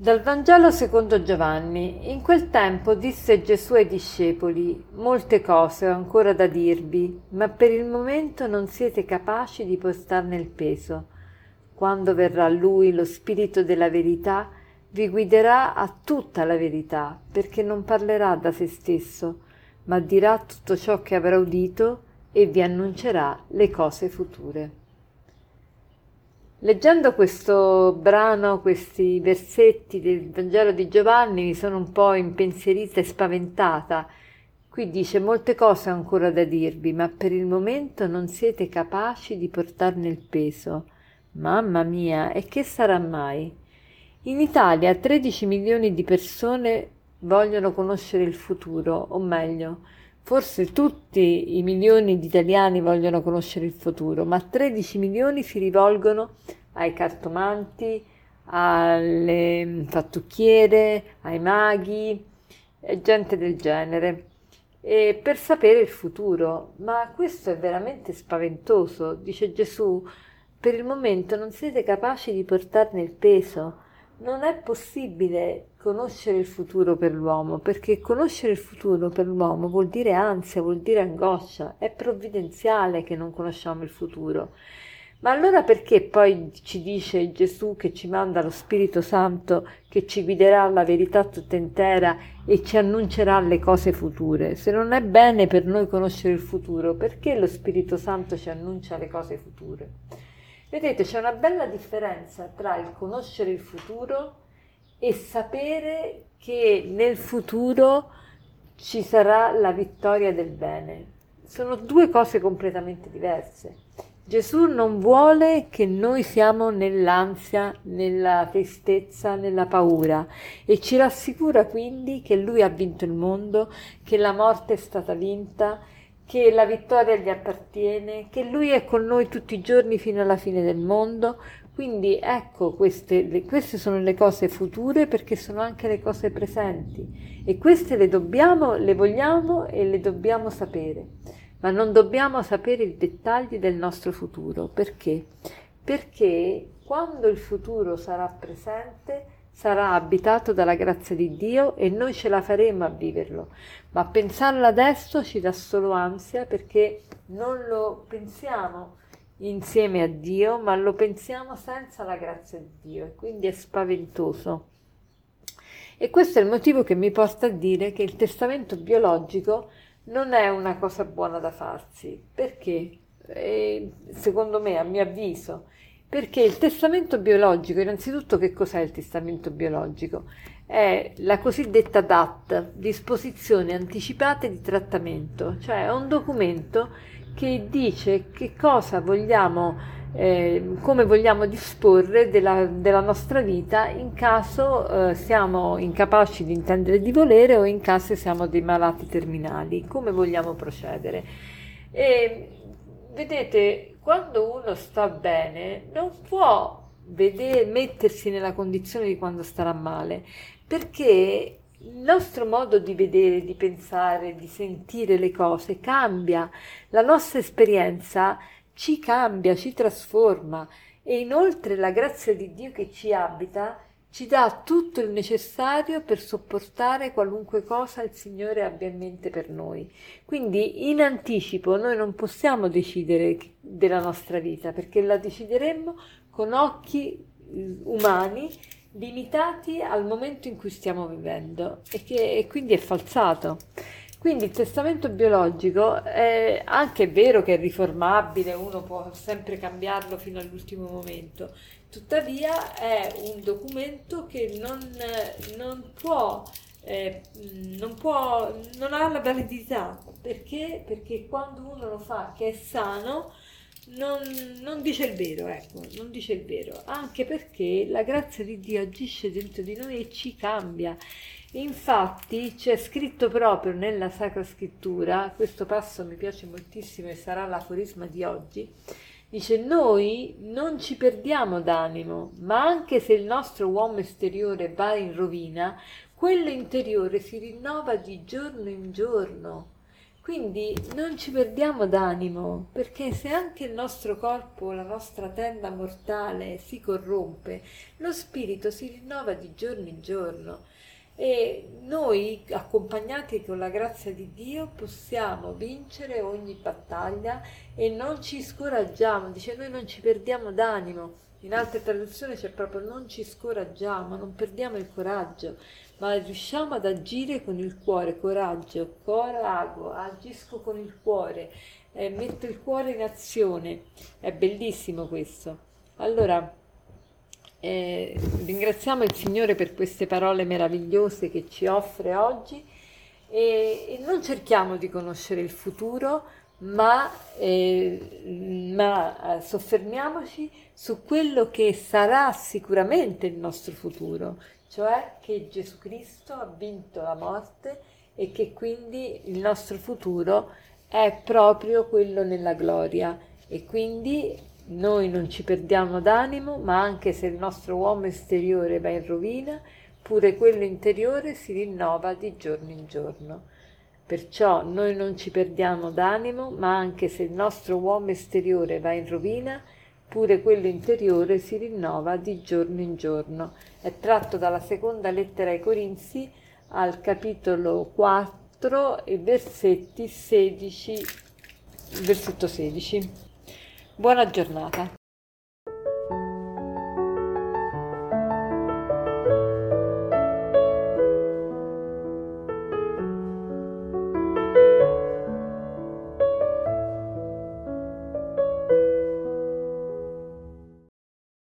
Dal Vangelo secondo Giovanni. In quel tempo disse Gesù ai discepoli: Molte cose ho ancora da dirvi, ma per il momento non siete capaci di portarne il peso. Quando verrà Lui, lo Spirito della verità, vi guiderà a tutta la verità, perché non parlerà da se stesso, ma dirà tutto ciò che avrà udito e vi annuncerà le cose future. Leggendo questo brano, questi versetti del Vangelo di Giovanni, mi sono un po' impensierita e spaventata. Qui dice molte cose ancora da dirvi, ma per il momento non siete capaci di portarne il peso. Mamma mia, e che sarà mai? In Italia 13 milioni di persone vogliono conoscere il futuro, o meglio, forse tutti i milioni di italiani vogliono conoscere il futuro, ma 13 milioni si rivolgono ai cartomanti, alle fattucchiere, ai maghi gente del genere per sapere il futuro. Ma questo è veramente spaventoso, dice Gesù. Per il momento non siete capaci di portarne il peso. Non è possibile conoscere il futuro per l'uomo, perché conoscere il futuro per l'uomo vuol dire ansia, vuol dire angoscia, è provvidenziale che non conosciamo il futuro. Ma allora perché poi ci dice Gesù che ci manda lo Spirito Santo che ci guiderà alla verità tutta intera e ci annuncerà le cose future? Se non è bene per noi conoscere il futuro, perché lo Spirito Santo ci annuncia le cose future? Vedete, c'è una bella differenza tra il conoscere il futuro e sapere che nel futuro ci sarà la vittoria del bene. Sono due cose completamente diverse. Gesù non vuole che noi siamo nell'ansia, nella tristezza, nella paura e ci rassicura quindi che Lui ha vinto il mondo, che la morte è stata vinta, che la vittoria gli appartiene, che Lui è con noi tutti i giorni fino alla fine del mondo. Quindi ecco, queste, queste sono le cose future perché sono anche le cose presenti e queste le dobbiamo, le vogliamo e le dobbiamo sapere ma non dobbiamo sapere i dettagli del nostro futuro. Perché? Perché quando il futuro sarà presente sarà abitato dalla grazia di Dio e noi ce la faremo a viverlo, ma pensarlo adesso ci dà solo ansia perché non lo pensiamo insieme a Dio, ma lo pensiamo senza la grazia di Dio e quindi è spaventoso. E questo è il motivo che mi porta a dire che il testamento biologico non è una cosa buona da farsi. Perché? E, secondo me, a mio avviso, perché il testamento biologico, innanzitutto che cos'è il testamento biologico? È la cosiddetta DAT, disposizione anticipate di trattamento, cioè è un documento che dice che cosa vogliamo eh, come vogliamo disporre della, della, nostra vita in caso eh, siamo incapaci di intendere di volere o in caso siamo dei malati terminali, come vogliamo procedere. E vedete, quando uno sta bene non può vedere, mettersi nella condizione di quando starà male, perché il nostro modo di vedere, di pensare, di sentire le cose cambia, la nostra esperienza ci cambia, ci trasforma e inoltre la grazia di Dio che ci abita ci dà tutto il necessario per sopportare qualunque cosa il Signore abbia in mente per noi. Quindi in anticipo noi non possiamo decidere della nostra vita perché la decideremmo con occhi eh, umani limitati al momento in cui stiamo vivendo e, che, e quindi è falsato. Quindi il testamento biologico è anche vero che è riformabile, uno può sempre cambiarlo fino all'ultimo momento, tuttavia è un documento che non, non può, eh, non, può, non ha la validità, perché? Perché quando uno lo fa che è sano, non, non, dice il vero, ecco, non dice il vero, anche perché la grazia di Dio agisce dentro di noi e ci cambia Infatti c'è scritto proprio nella Sacra Scrittura, questo passo mi piace moltissimo e sarà l'aforisma di oggi, dice noi non ci perdiamo d'animo, ma anche se il nostro uomo esteriore va in rovina, quello interiore si rinnova di giorno in giorno. Quindi non ci perdiamo d'animo, perché se anche il nostro corpo, la nostra tenda mortale si corrompe, lo spirito si rinnova di giorno in giorno. E noi, accompagnati con la grazia di Dio, possiamo vincere ogni battaglia e non ci scoraggiamo, dice noi non ci perdiamo d'animo. In altre traduzioni c'è proprio non ci scoraggiamo, non perdiamo il coraggio, ma riusciamo ad agire con il cuore, coraggio, corago, agisco con il cuore, eh, metto il cuore in azione. È bellissimo questo. Allora, eh, ringraziamo il Signore per queste parole meravigliose che ci offre oggi e, e non cerchiamo di conoscere il futuro, ma, eh, ma eh, soffermiamoci su quello che sarà sicuramente il nostro futuro, cioè che Gesù Cristo ha vinto la morte e che quindi il nostro futuro è proprio quello nella gloria e quindi noi non ci perdiamo d'animo, ma anche se il nostro uomo esteriore va in rovina, pure quello interiore si rinnova di giorno in giorno. Perciò noi non ci perdiamo d'animo, ma anche se il nostro uomo esteriore va in rovina, pure quello interiore si rinnova di giorno in giorno. È tratto dalla seconda lettera ai Corinzi al capitolo 4 e versetti 16, versetto 16. Buona giornata.